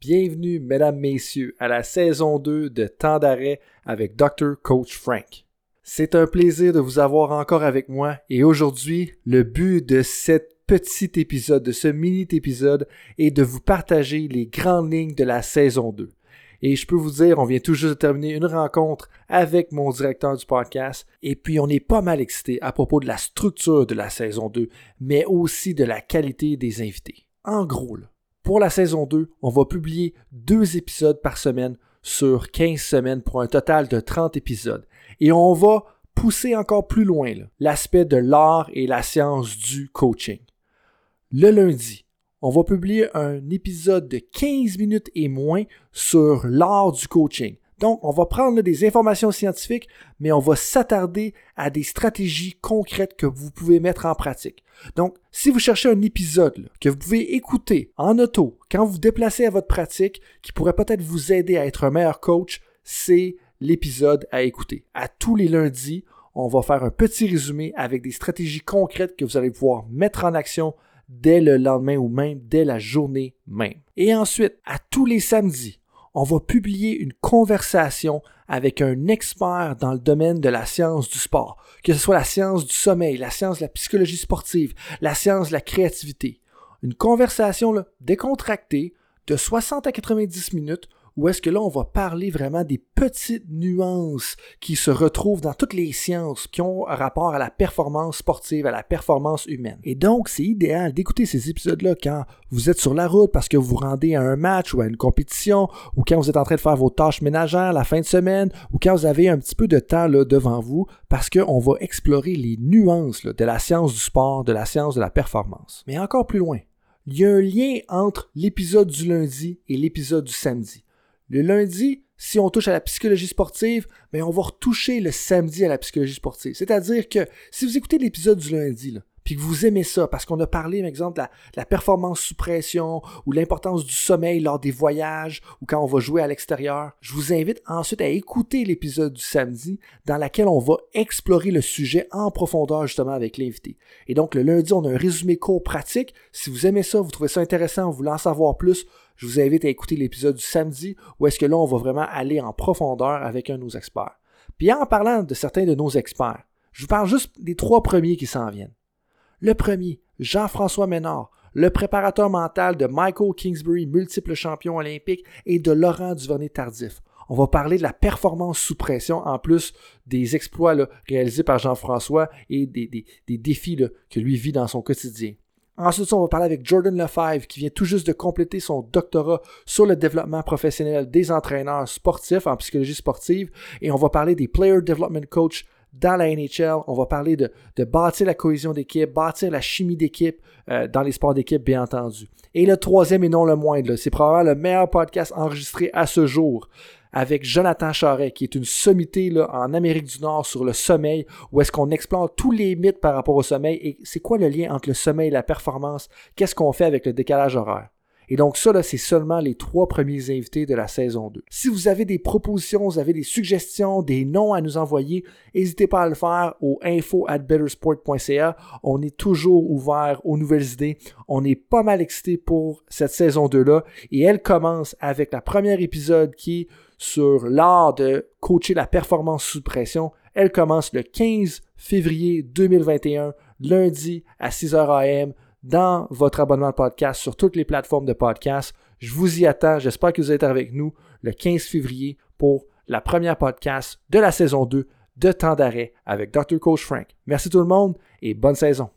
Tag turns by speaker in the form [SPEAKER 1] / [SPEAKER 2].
[SPEAKER 1] Bienvenue, mesdames, messieurs, à la saison 2 de Temps d'arrêt avec Dr. Coach Frank. C'est un plaisir de vous avoir encore avec moi et aujourd'hui, le but de cet petit épisode, de ce mini-épisode, est de vous partager les grandes lignes de la saison 2. Et je peux vous dire, on vient tout juste de terminer une rencontre avec mon directeur du podcast. Et puis, on est pas mal excité à propos de la structure de la saison 2, mais aussi de la qualité des invités. En gros, là, pour la saison 2, on va publier deux épisodes par semaine sur 15 semaines pour un total de 30 épisodes. Et on va pousser encore plus loin l'aspect de l'art et la science du coaching. Le lundi, on va publier un épisode de 15 minutes et moins sur l'art du coaching. Donc, on va prendre des informations scientifiques, mais on va s'attarder à des stratégies concrètes que vous pouvez mettre en pratique. Donc, si vous cherchez un épisode que vous pouvez écouter en auto quand vous vous déplacez à votre pratique, qui pourrait peut-être vous aider à être un meilleur coach, c'est l'épisode à écouter. À tous les lundis, on va faire un petit résumé avec des stratégies concrètes que vous allez pouvoir mettre en action dès le lendemain ou même dès la journée même. Et ensuite, à tous les samedis, on va publier une conversation avec un expert dans le domaine de la science du sport, que ce soit la science du sommeil, la science de la psychologie sportive, la science de la créativité. Une conversation décontractée de 60 à 90 minutes ou est-ce que là, on va parler vraiment des petites nuances qui se retrouvent dans toutes les sciences qui ont rapport à la performance sportive, à la performance humaine. Et donc, c'est idéal d'écouter ces épisodes-là quand vous êtes sur la route parce que vous vous rendez à un match ou à une compétition, ou quand vous êtes en train de faire vos tâches ménagères la fin de semaine, ou quand vous avez un petit peu de temps là, devant vous, parce qu'on va explorer les nuances de la science du sport, de la science de la performance. Mais encore plus loin, il y a un lien entre l'épisode du lundi et l'épisode du samedi. Le lundi, si on touche à la psychologie sportive, mais ben, on va retoucher le samedi à la psychologie sportive. C'est-à-dire que si vous écoutez l'épisode du lundi, puis que vous aimez ça, parce qu'on a parlé, par exemple, de la, performance sous pression ou l'importance du sommeil lors des voyages ou quand on va jouer à l'extérieur, je vous invite ensuite à écouter l'épisode du samedi dans lequel on va explorer le sujet en profondeur justement avec l'invité. Et donc le lundi, on a un résumé court pratique. Si vous aimez ça, vous trouvez ça intéressant, vous voulez en savoir plus, je vous invite à écouter l'épisode du samedi où est-ce que là, on va vraiment aller en profondeur avec un de nos experts. Puis en parlant de certains de nos experts, je vous parle juste des trois premiers qui s'en viennent. Le premier, Jean-François Ménard, le préparateur mental de Michael Kingsbury, multiple champion olympique, et de Laurent Duvernay-Tardif. On va parler de la performance sous pression, en plus des exploits réalisés par Jean-François et des, défis que lui vit dans son quotidien. Ensuite, on va parler avec Jordan Lefebvre, qui vient tout juste de compléter son doctorat sur le développement professionnel des entraîneurs sportifs en psychologie sportive. Et on va parler des Player Development Coach dans la NHL. On va parler de, bâtir la cohésion d'équipe, bâtir la chimie d'équipe euh, dans les sports d'équipe, bien entendu. Et le troisième et non le moindre, c'est probablement le meilleur podcast enregistré à ce jour avec Jonathan Charret, qui est une sommité là, en Amérique du Nord sur le sommeil, où est-ce qu'on explore tous les mythes par rapport au sommeil et c'est quoi le lien entre le sommeil et la performance, qu'est-ce qu'on fait avec le décalage horaire? Et donc ça, là, c'est seulement les trois premiers invités de la saison 2. Si vous avez des propositions, vous avez des suggestions, des noms à nous envoyer, n'hésitez pas à le faire au info at bettersport.ca. On est toujours ouvert aux nouvelles idées. On est pas mal excité pour cette saison 2-là. Et elle commence avec la première épisode qui est sur l'art de coacher la performance sous pression. Elle commence le 15 février 2021, lundi à 6h AM dans votre abonnement de podcast sur toutes les plateformes de podcast. Je vous y attends. J'espère que vous êtes avec nous le 15 février pour la première podcast de la saison 2 de Temps d'arrêt avec Dr. Coach Frank. Merci tout le monde et bonne saison.